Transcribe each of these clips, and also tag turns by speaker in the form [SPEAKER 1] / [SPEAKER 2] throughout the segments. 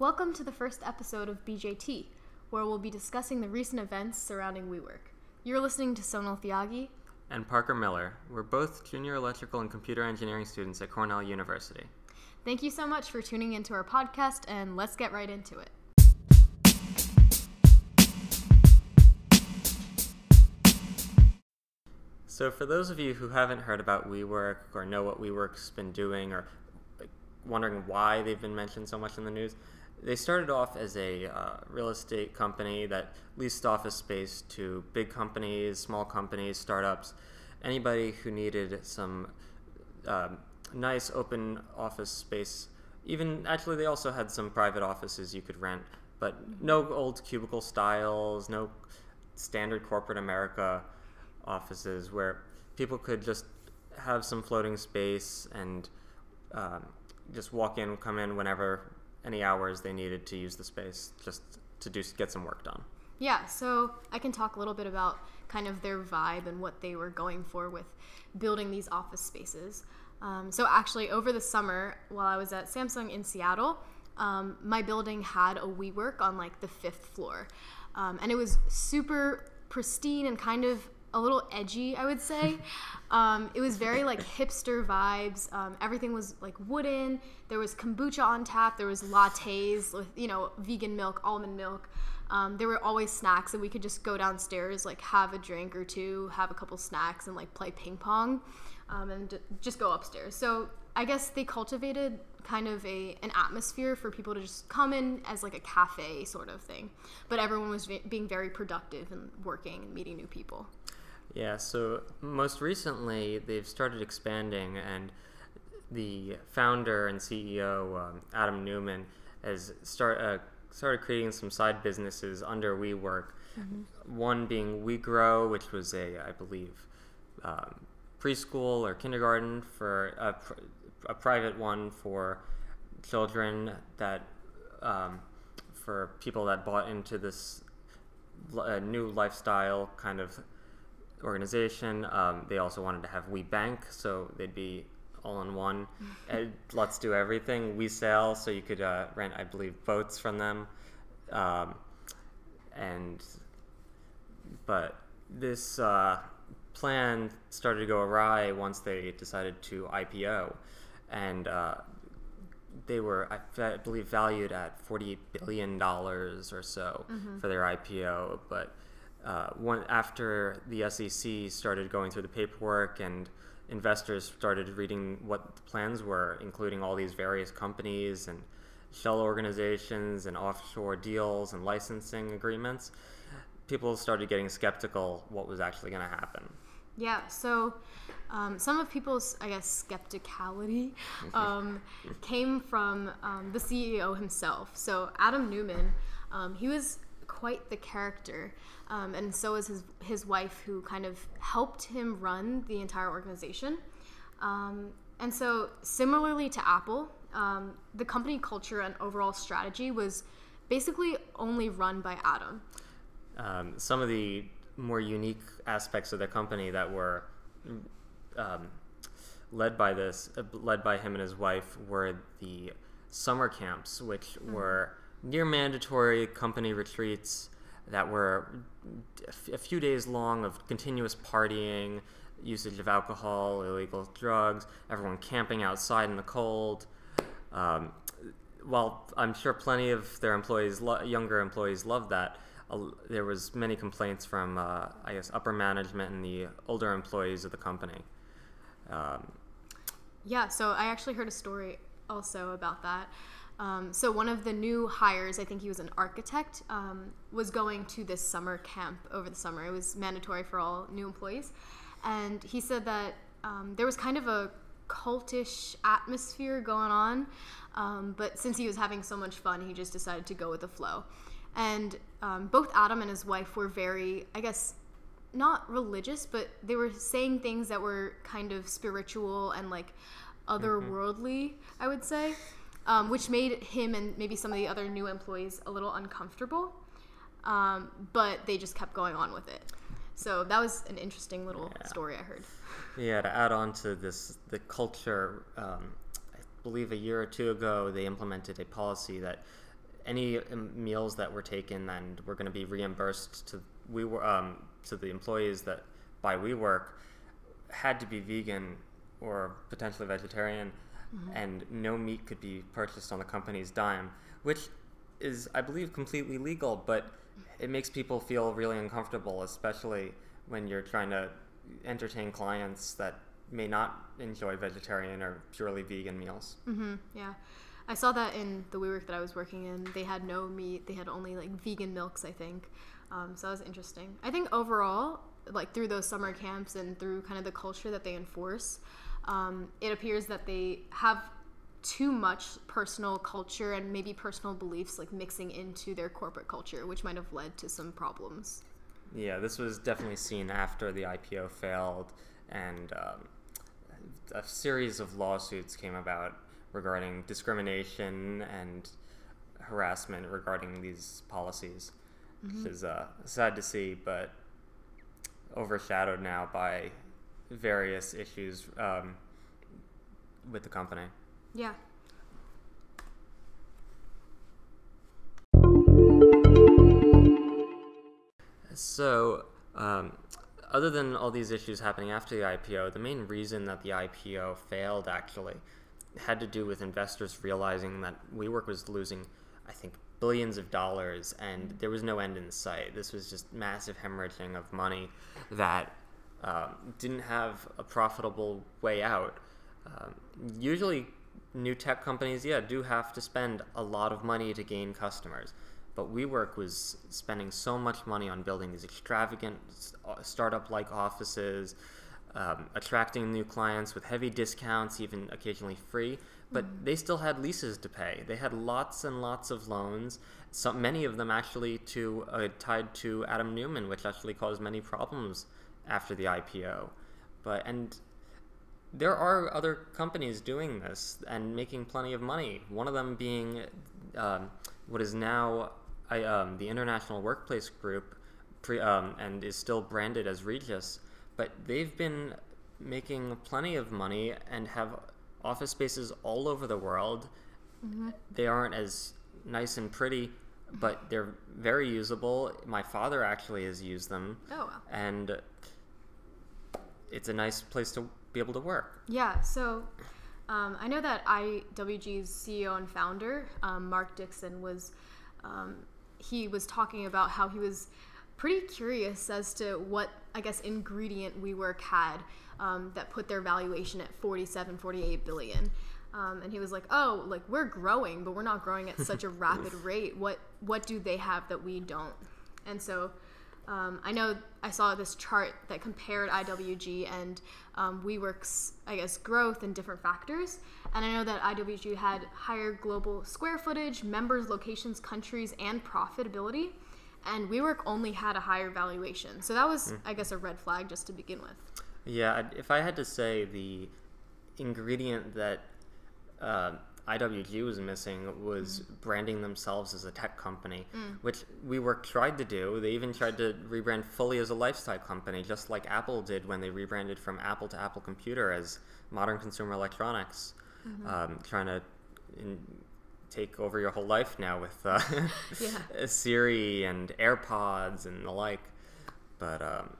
[SPEAKER 1] Welcome to the first episode of BJT, where we'll be discussing the recent events surrounding WeWork. You're listening to Sonal Thiagi.
[SPEAKER 2] And Parker Miller. We're both junior electrical and computer engineering students at Cornell University.
[SPEAKER 1] Thank you so much for tuning into our podcast, and let's get right into it.
[SPEAKER 2] So, for those of you who haven't heard about WeWork or know what WeWork's been doing or wondering why they've been mentioned so much in the news, they started off as a uh, real estate company that leased office space to big companies, small companies, startups, anybody who needed some um, nice open office space. Even actually, they also had some private offices you could rent, but no old cubicle styles, no standard corporate America offices where people could just have some floating space and um, just walk in, come in whenever any hours they needed to use the space, just to do get some work done.
[SPEAKER 1] Yeah, so I can talk a little bit about kind of their vibe and what they were going for with building these office spaces. Um, so actually, over the summer, while I was at Samsung in Seattle, um, my building had a WeWork on like the fifth floor, um, and it was super pristine and kind of a little edgy, I would say. Um, it was very like hipster vibes. Um, everything was like wooden. There was kombucha on tap. There was lattes with you know vegan milk, almond milk. Um, there were always snacks, and we could just go downstairs, like have a drink or two, have a couple snacks, and like play ping pong, um, and d- just go upstairs. So I guess they cultivated kind of a an atmosphere for people to just come in as like a cafe sort of thing, but everyone was v- being very productive and working and meeting new people.
[SPEAKER 2] Yeah, so most recently they've started expanding, and the founder and CEO um, Adam Neumann has start uh, started creating some side businesses under WeWork. Mm-hmm. One being WeGrow, which was a I believe um, preschool or kindergarten for a, a, private one for children that um, for people that bought into this uh, new lifestyle kind of organization. Um, they also wanted to have WeBank, so they'd be all in one. and let's do everything. WeSail, so you could uh, rent, I believe, boats from them. Um, and but this uh, plan started to go awry once they decided to IPO, and uh, they were, I, believe, valued at forty billion dollars or so mm-hmm. for their IPO, but uh, one, after the SEC started going through the paperwork and investors started reading what the plans were, including all these various companies and shell organizations and offshore deals and licensing agreements, people started getting skeptical what was actually going to happen.
[SPEAKER 1] Yeah, so um, some of people's, I guess, skepticality um, came from um, the CEO himself. So Adam Neumann, um, he was quite the character. Um, and so is his his wife, who kind of helped him run the entire organization. Um, and so, similarly to Apple, um, the company culture and overall strategy was basically only run by Adam.
[SPEAKER 2] Um, some of the more unique aspects of the company that were um, led by this, uh, led by him and his wife, were the summer camps, which mm-hmm. were near mandatory company retreats that were a few days long of continuous partying, usage of alcohol, illegal drugs, everyone camping outside in the cold. Um, while I'm sure plenty of their employees, lo- younger employees, loved that, there was many complaints from, uh, I guess, upper management and the older employees of the company. Um,
[SPEAKER 1] yeah, so I actually heard a story also about that. Um, so one of the new hires, I think he was an architect, um, was going to this summer camp over the summer. It was mandatory for all new employees, and he said that um, there was kind of a cultish atmosphere going on, um, but since he was having so much fun, he just decided to go with the flow. And um, both Adam and his wife were very, I guess, not religious, but they were saying things that were kind of spiritual and like otherworldly, mm-hmm. I would say um, which made him and maybe some of the other new employees a little uncomfortable. Um, but they just kept going on with it. So that was an interesting little yeah. story I heard.
[SPEAKER 2] Yeah, to add on to this, the culture, um, I believe a year or two ago, they implemented a policy that any um, meals that were taken and were going to be reimbursed to we were um, to the employees that by WeWork had to be vegan or potentially vegetarian, and no meat could be purchased on the company's dime, which is, I believe, completely legal, but it makes people feel really uncomfortable, especially when you're trying to entertain clients that may not enjoy vegetarian or purely vegan meals.
[SPEAKER 1] Mm-hmm. Yeah. I saw that in the WeWork that I was working in. They had no meat. They had only like vegan milks, I think. Um, so that was interesting. I think overall, like through those summer camps and through kind of the culture that they enforce, um, it appears that they have too much personal culture and maybe personal beliefs like mixing into their corporate culture, which might have led to some problems.
[SPEAKER 2] Yeah, this was definitely seen after the IPO failed, and um, a series of lawsuits came about regarding discrimination and harassment regarding these policies, which is uh, sad to see, but overshadowed now by various issues um, with the company.
[SPEAKER 1] Yeah.
[SPEAKER 2] So, um, other than all these issues happening after the IPO, the main reason that the IPO failed actually had to do with investors realizing that WeWork was losing, I think, billions of dollars and there was no end in sight. This was just massive hemorrhaging of money that um, didn't have a profitable way out. Um, usually, new tech companies, yeah, do have to spend a lot of money to gain customers. But WeWork was spending so much money on building these extravagant startup like offices, um, attracting new clients with heavy discounts, even occasionally free. But they still had leases to pay. They had lots and lots of loans. Some, many of them actually to uh, tied to Adam Neumann, which actually caused many problems after the IPO. But and there are other companies doing this and making plenty of money. One of them being um, what is now I, um, the International Workplace Group, pre, um, and is still branded as Regus. But they've been making plenty of money and have office spaces all over the world. They aren't as nice and pretty, but they're very usable. My father actually has used them,
[SPEAKER 1] Oh, wow.
[SPEAKER 2] and it's a nice place to be able to work.
[SPEAKER 1] Yeah, so um, I know that IWG's CEO and founder, um, Mark Dixon, was um, he was talking about how he was pretty curious as to what I guess ingredient WeWork had um, that put their valuation at 47, 48 billion. Um, and he was like, "Oh, like we're growing, but we're not growing at such a rapid rate. What what do they have that we don't?" And so um, I know I saw this chart that compared IWG and um, WeWork's, I guess, growth and different factors. And I know that IWG had higher global square footage, members, locations, countries, and profitability. And WeWork only had a higher valuation. So that was, I guess, a red flag just to begin with.
[SPEAKER 2] Yeah, if I had to say the ingredient that uh, IWG was missing was branding themselves as a tech company, which WeWork tried to do. They even tried to rebrand fully as a lifestyle company, just like Apple did when they rebranded from Apple to Apple Computer as modern consumer electronics, um, trying to in, take over your whole life now with uh,
[SPEAKER 1] Yeah.
[SPEAKER 2] Siri and AirPods and the like. But um,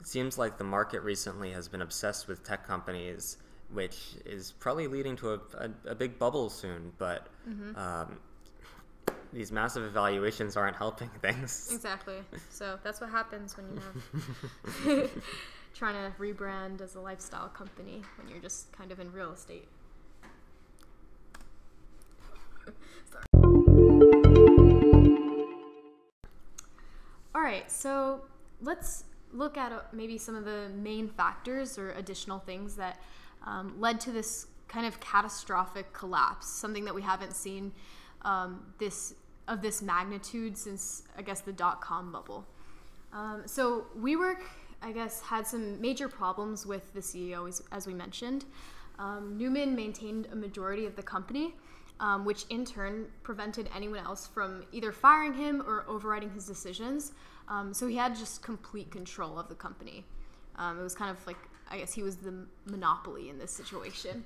[SPEAKER 2] it seems like the market recently has been obsessed with tech companies, which is probably leading to a, a, a big bubble soon. But um, these massive evaluations aren't helping things.
[SPEAKER 1] Exactly. So that's what happens when you have trying to rebrand as a lifestyle company when you're just kind of in real estate. Let's look at uh, maybe some of the main factors or additional things that um, led to this kind of catastrophic collapse. Something that we haven't seen um, this of this magnitude since I guess the dot com bubble. Um, so WeWork, I guess, had some major problems with the CEO, as, as we mentioned. Um, Neumann maintained a majority of the company, um, which in turn prevented anyone else from either firing him or overriding his decisions. Um, so he had just complete control of the company. Um, it was kind of like, I guess he was the monopoly in this situation.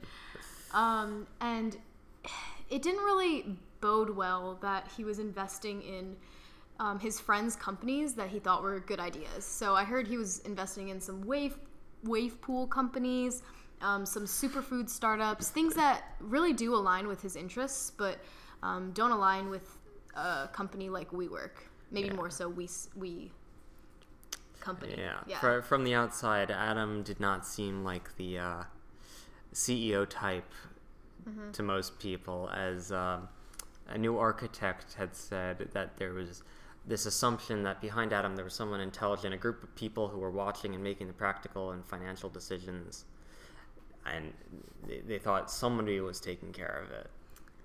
[SPEAKER 1] Um, and it didn't really bode well that he was investing in um, his friends' companies that he thought were good ideas. So I heard he was investing in some wave wave pool companies, um, some superfood startups, things that really do align with his interests, but um, don't align with a company like WeWork. Maybe
[SPEAKER 2] Yeah.
[SPEAKER 1] more so we we company.
[SPEAKER 2] Yeah.
[SPEAKER 1] Yeah.
[SPEAKER 2] Fr- from the outside, Adam did not seem like the uh, CEO type
[SPEAKER 1] Mm-hmm.
[SPEAKER 2] to most people, as um, a new architect had said that there was this assumption that behind Adam there was someone intelligent, a group of people who were watching and making the practical and financial decisions, and they, they thought somebody was taking care of it.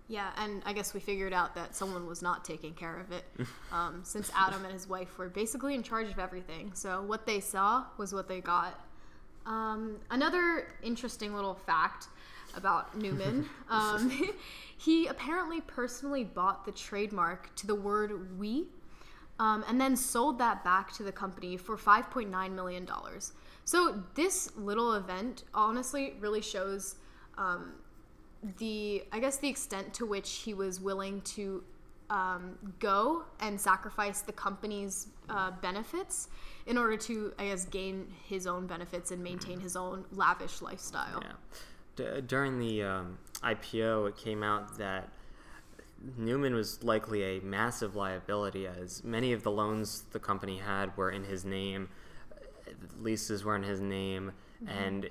[SPEAKER 1] Yeah, and I guess we figured out that someone was not taking care of it, um, since Adam and his wife were basically in charge of everything. So what they saw was what they got. Um, another interesting little fact about Neumann: um, he apparently personally bought the trademark to the word "we," um, and then sold that back to the company for $5.9 million. So, this little event honestly really shows um, the, I guess, the extent to which he was willing to um, go and sacrifice the company's uh, benefits in order to, I guess, gain his own benefits and maintain his own lavish lifestyle.
[SPEAKER 2] Yeah. D- during the um, IPO, it came out that Neumann was likely a massive liability, as many of the loans the company had were in his name, leases were in his name, and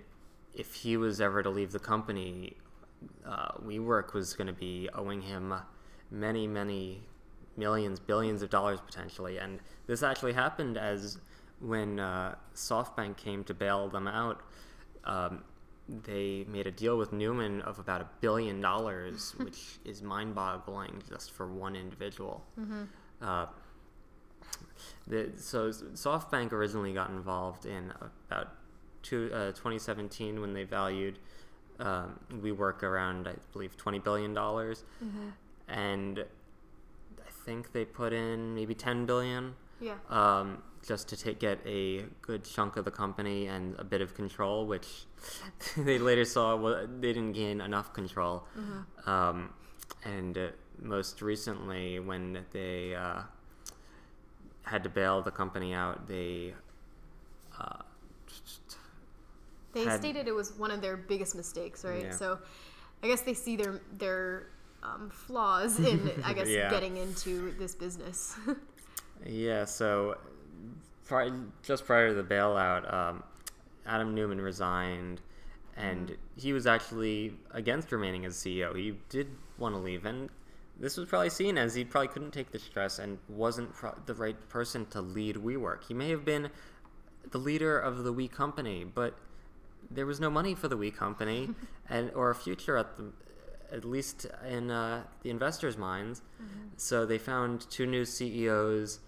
[SPEAKER 2] if he was ever to leave the company, uh, WeWork was going to be owing him many, many millions, billions of dollars potentially. And this actually happened as when uh, SoftBank came to bail them out. Um, they made a deal with Neumann of about a billion dollars, which is mind-boggling just for one individual. Uh, the, so SoftBank originally got involved in about two, uh, 2017 when they valued um, WeWork around, I believe, 20 billion dollars, and I think they put in maybe 10 billion
[SPEAKER 1] Yeah.
[SPEAKER 2] um, just to take, get a good chunk of the company and a bit of control, which they later saw wa they didn't gain enough control. Um, and uh, most recently, when they uh, had to bail the company out, they uh,
[SPEAKER 1] They
[SPEAKER 2] had-
[SPEAKER 1] stated it was one of their biggest mistakes, right?
[SPEAKER 2] Yeah.
[SPEAKER 1] So, I guess they see their their um, flaws in, I guess,
[SPEAKER 2] Yeah.
[SPEAKER 1] getting into this business.
[SPEAKER 2] Yeah, so pri- just prior to the bailout, um, Adam Neumann resigned, and he was actually against remaining as CEO. He did want to leave, and this was probably seen as he probably couldn't take the stress and wasn't pro- the right person to lead WeWork. He may have been the leader of the We company, but there was no money for the We company, and or a future at the at least in uh, the investors' minds. So they found two new CEOs,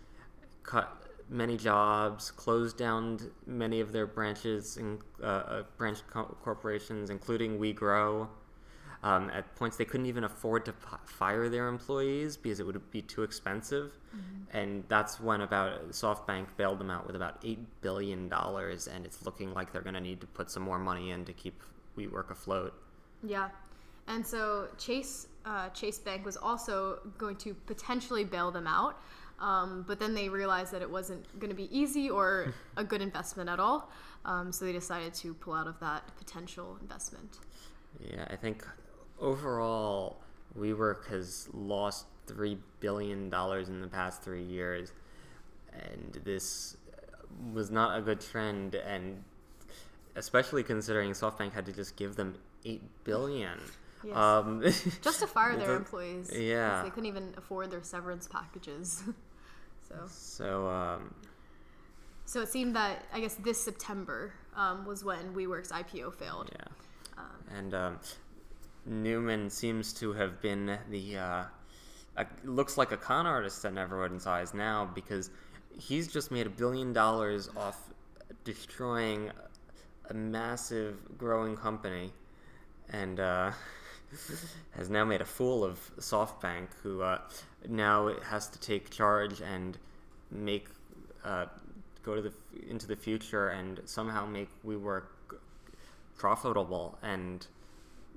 [SPEAKER 2] cut many jobs, closed down many of their branches and uh, uh, branch co- corporations, including WeGrow. Um, at points, they couldn't even afford to p- fire their employees because it would be too expensive, and that's when about SoftBank bailed them out with about eight billion dollars, and it's looking like they're going to need to put some more money in to keep WeWork afloat.
[SPEAKER 1] yeah, and so Chase uh, Chase Bank was also going to potentially bail them out, um, but then they realized that it wasn't going to be easy or a good investment at all. Um, so they decided to pull out of that potential investment.
[SPEAKER 2] Yeah, I think overall, WeWork has lost three billion dollars in the past three years, and this was not a good trend. And especially considering SoftBank had to just give them eight billion.
[SPEAKER 1] Yes.
[SPEAKER 2] Um,
[SPEAKER 1] Just to fire their
[SPEAKER 2] the-
[SPEAKER 1] employees.
[SPEAKER 2] yeah.
[SPEAKER 1] They couldn't even afford their severance packages. so.
[SPEAKER 2] So um,
[SPEAKER 1] So it seemed that I guess this September um, was when WeWork's IPO failed.
[SPEAKER 2] yeah, and um, Neumann seems to have been the uh, a, looks like a con artist in everyone's eyes now because he's just made a billion dollars off destroying a massive growing company, and uh, has now made a fool of SoftBank, who uh, now has to take charge and make uh, go to the into the future and somehow make WeWork profitable and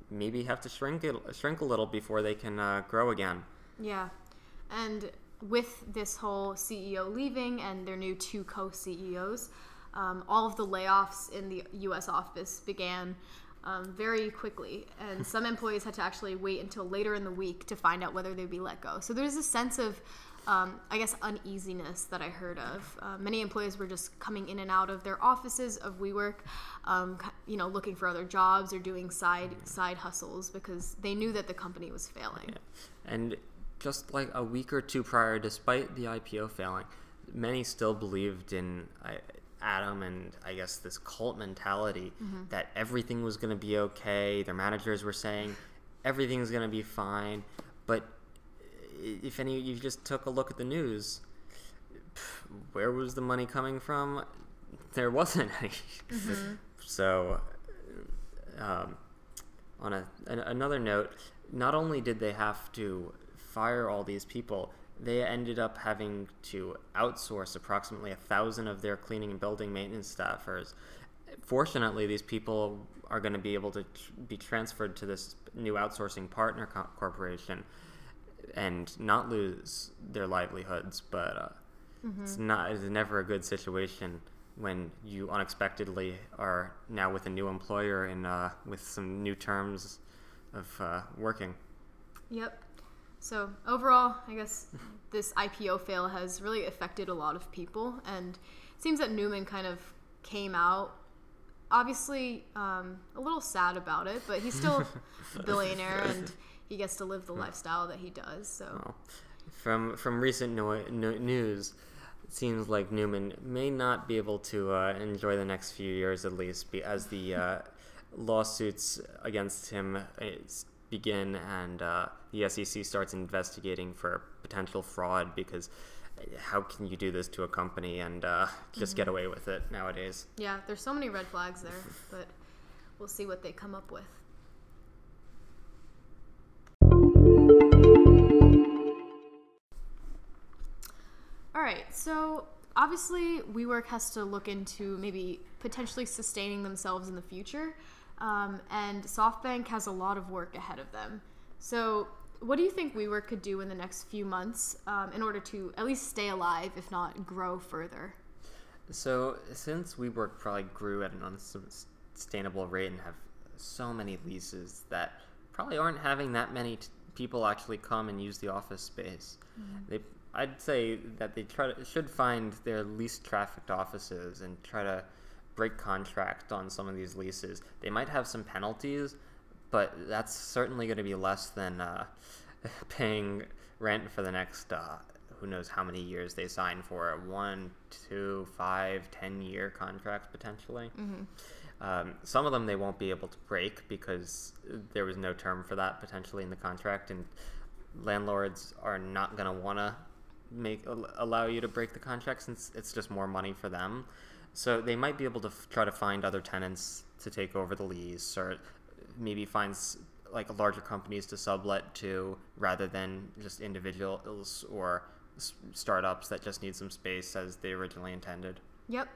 [SPEAKER 2] maybe have to shrink it, shrink a little before they can uh, grow again.
[SPEAKER 1] Yeah, and with this whole CEO leaving and their new two co-CEOs, um, all of the layoffs in the U.S. office began um, very quickly, and some employees had to actually wait until later in the week to find out whether they'd be let go. So there's a sense of um, I guess, uneasiness that I heard of. Uh, many employees were just coming in and out of their offices of WeWork, um, you know, looking for other jobs or doing side side hustles because they knew that the company was failing.
[SPEAKER 2] Yeah. And just like a week or two prior, despite the IPO failing, many still believed in uh, Adam and I guess this cult mentality mm-hmm. that everything was going to be okay. Their managers were saying everything's going to be fine, but if any you just took a look at the news, where was the money coming from? There wasn't any. Mm-hmm. so, um, on a, another note, not only did they have to fire all these people, they ended up having to outsource approximately a thousand of their cleaning and building maintenance staffers. Fortunately, these people are going to be able to tr- be transferred to this new outsourcing partner co- corporation and not lose their livelihoods. But uh, mm-hmm. it's not it's never a good situation when you unexpectedly are now with a new employer and uh, with some new terms of uh, working.
[SPEAKER 1] Yep. So overall, I guess this IPO fail has really affected a lot of people, and it seems that Neumann kind of came out obviously um, a little sad about it, but he's still a billionaire and he gets to live the lifestyle that he does. So, well,
[SPEAKER 2] from from recent no- no- news, it seems like Neumann may not be able to uh, enjoy the next few years at least, be, as the uh, lawsuits against him uh, begin and uh, the SEC starts investigating for potential fraud because uh, how can you do this to a company and uh, just mm-hmm. get away with it nowadays?
[SPEAKER 1] Yeah, there's so many red flags there, but we'll see what they come up with. All right, so obviously WeWork has to look into maybe potentially sustaining themselves in the future, um, and SoftBank has a lot of work ahead of them. So, what do you think WeWork could do in the next few months um, in order to at least stay alive, if not grow further?
[SPEAKER 2] So, since WeWork probably grew at an unsustainable rate and have so many leases that probably aren't having that many t- people actually come and use the office space, mm-hmm. they I'd say that they try to should find their least trafficked offices and try to break contract on some of these leases. They might have some penalties, but that's certainly going to be less than uh, paying rent for the next uh, who knows how many years they sign for a one, two, five, ten year contracts potentially. Mm-hmm. Um, some of them they won't be able to break because there was no term for that potentially in the contract, and landlords are not going to want to make allow you to break the contract since it's just more money for them. So they might be able to f- try to find other tenants to take over the lease, or maybe find like larger companies to sublet to, rather than just individuals or s- startups that just need some space as they originally intended.
[SPEAKER 1] Yep.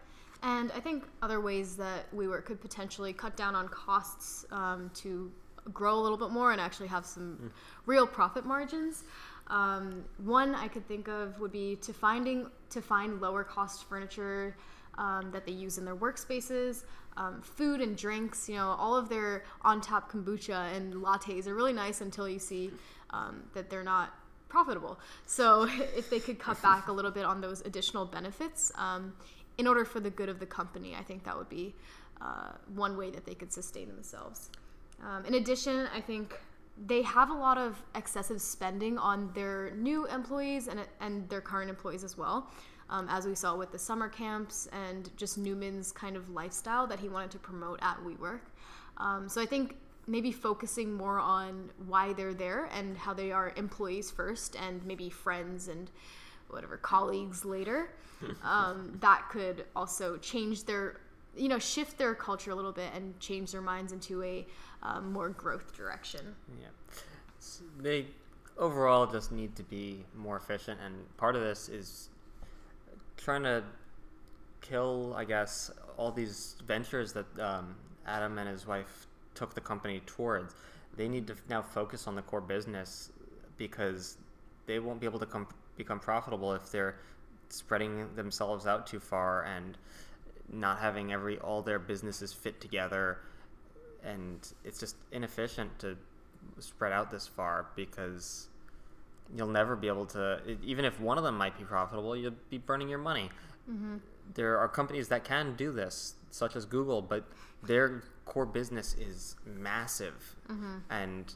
[SPEAKER 1] And I think other ways that WeWork could potentially cut down on costs um, to grow a little bit more and actually have some mm. real profit margins um, one I could think of would be to finding to find lower cost furniture um, that they use in their workspaces, um, food and drinks. You know, all of their on top kombucha and lattes are really nice until you see um, that they're not profitable. So if they could cut back a little bit on those additional benefits um, in order for the good of the company, I think that would be uh, one way that they could sustain themselves. Um, in addition, I think they have a lot of excessive spending on their new employees and, and their current employees as well. Um, as we saw with the summer camps and just Neumann's kind of lifestyle that he wanted to promote at WeWork. Um, so I think maybe focusing more on why they're there and how they are employees first and maybe friends and whatever colleagues later. Um, that could also change their, you know, shift their culture a little bit and change their minds into a um, more growth direction.
[SPEAKER 2] Yeah, so they overall just need to be more efficient, and part of this is trying to kill, I guess, all these ventures that um, Adam and his wife took the company towards. they need to now focus on the core business because they won't be able to com- become profitable if they're spreading themselves out too far and not having every all their businesses fit together. And it's just inefficient to spread out this far because you'll never be able to even if one of them might be profitable you'll be burning your money.
[SPEAKER 1] Mm-hmm.
[SPEAKER 2] there are companies that can do this such as google but their core business is massive.
[SPEAKER 1] Mm-hmm.
[SPEAKER 2] and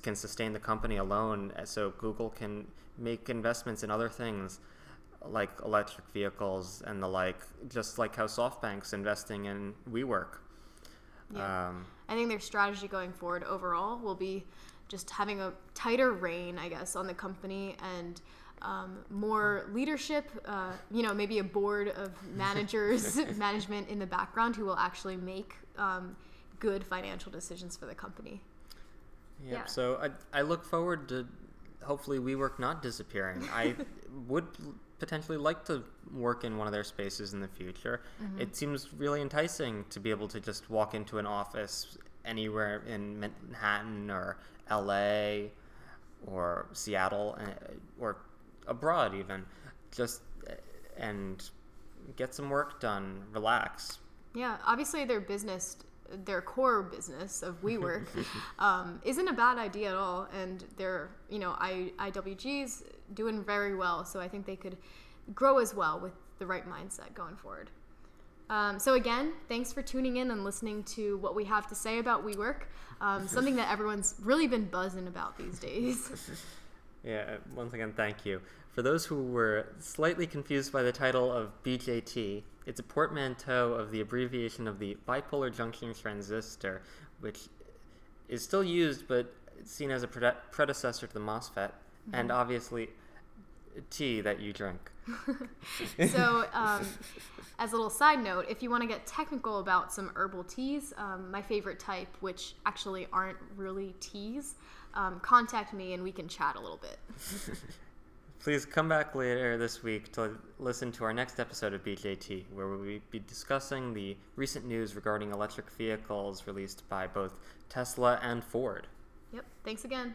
[SPEAKER 2] can sustain the company alone. So google can make investments in other things like electric vehicles and the like just like how softbank's investing in WeWork.
[SPEAKER 1] Yeah.
[SPEAKER 2] Um,
[SPEAKER 1] I think their strategy going forward overall will be just having a tighter rein, I guess, on the company and um, more leadership. Uh, you know, maybe a board of managers, management in the background who will actually make um, good financial decisions for the company.
[SPEAKER 2] Yep.
[SPEAKER 1] Yeah.
[SPEAKER 2] So I, I look forward to hopefully WeWork not disappearing. I would potentially like to work in one of their spaces in the future. It seems really enticing to be able to just walk into an office anywhere in Manhattan or LA or Seattle uh, or abroad even just uh, and get some work done, relax.
[SPEAKER 1] Yeah, obviously their business, their core business of WeWork, um, isn't a bad idea at all, and their you know I, IWG's doing very well, so I think they could grow as well with the right mindset going forward. Um, so again, thanks for tuning in and listening to what we have to say about WeWork, um, something that everyone's really been buzzing about these days.
[SPEAKER 2] Yeah, uh, once again, thank you. For those who were slightly confused by the title of BJT, it's a portmanteau of the abbreviation of the bipolar junction transistor, which is still used but it's seen as a prede- predecessor to the MOSFET, and obviously tea that you drink.
[SPEAKER 1] so, um, as a little side note, if you want to get technical about some herbal teas, um, my favorite type, which actually aren't really teas, um, contact me and we can chat a little bit.
[SPEAKER 2] Please come back later this week to listen to our next episode of BJT, where we'll be discussing the recent news regarding electric vehicles released by both Tesla and Ford.
[SPEAKER 1] Yep, thanks again.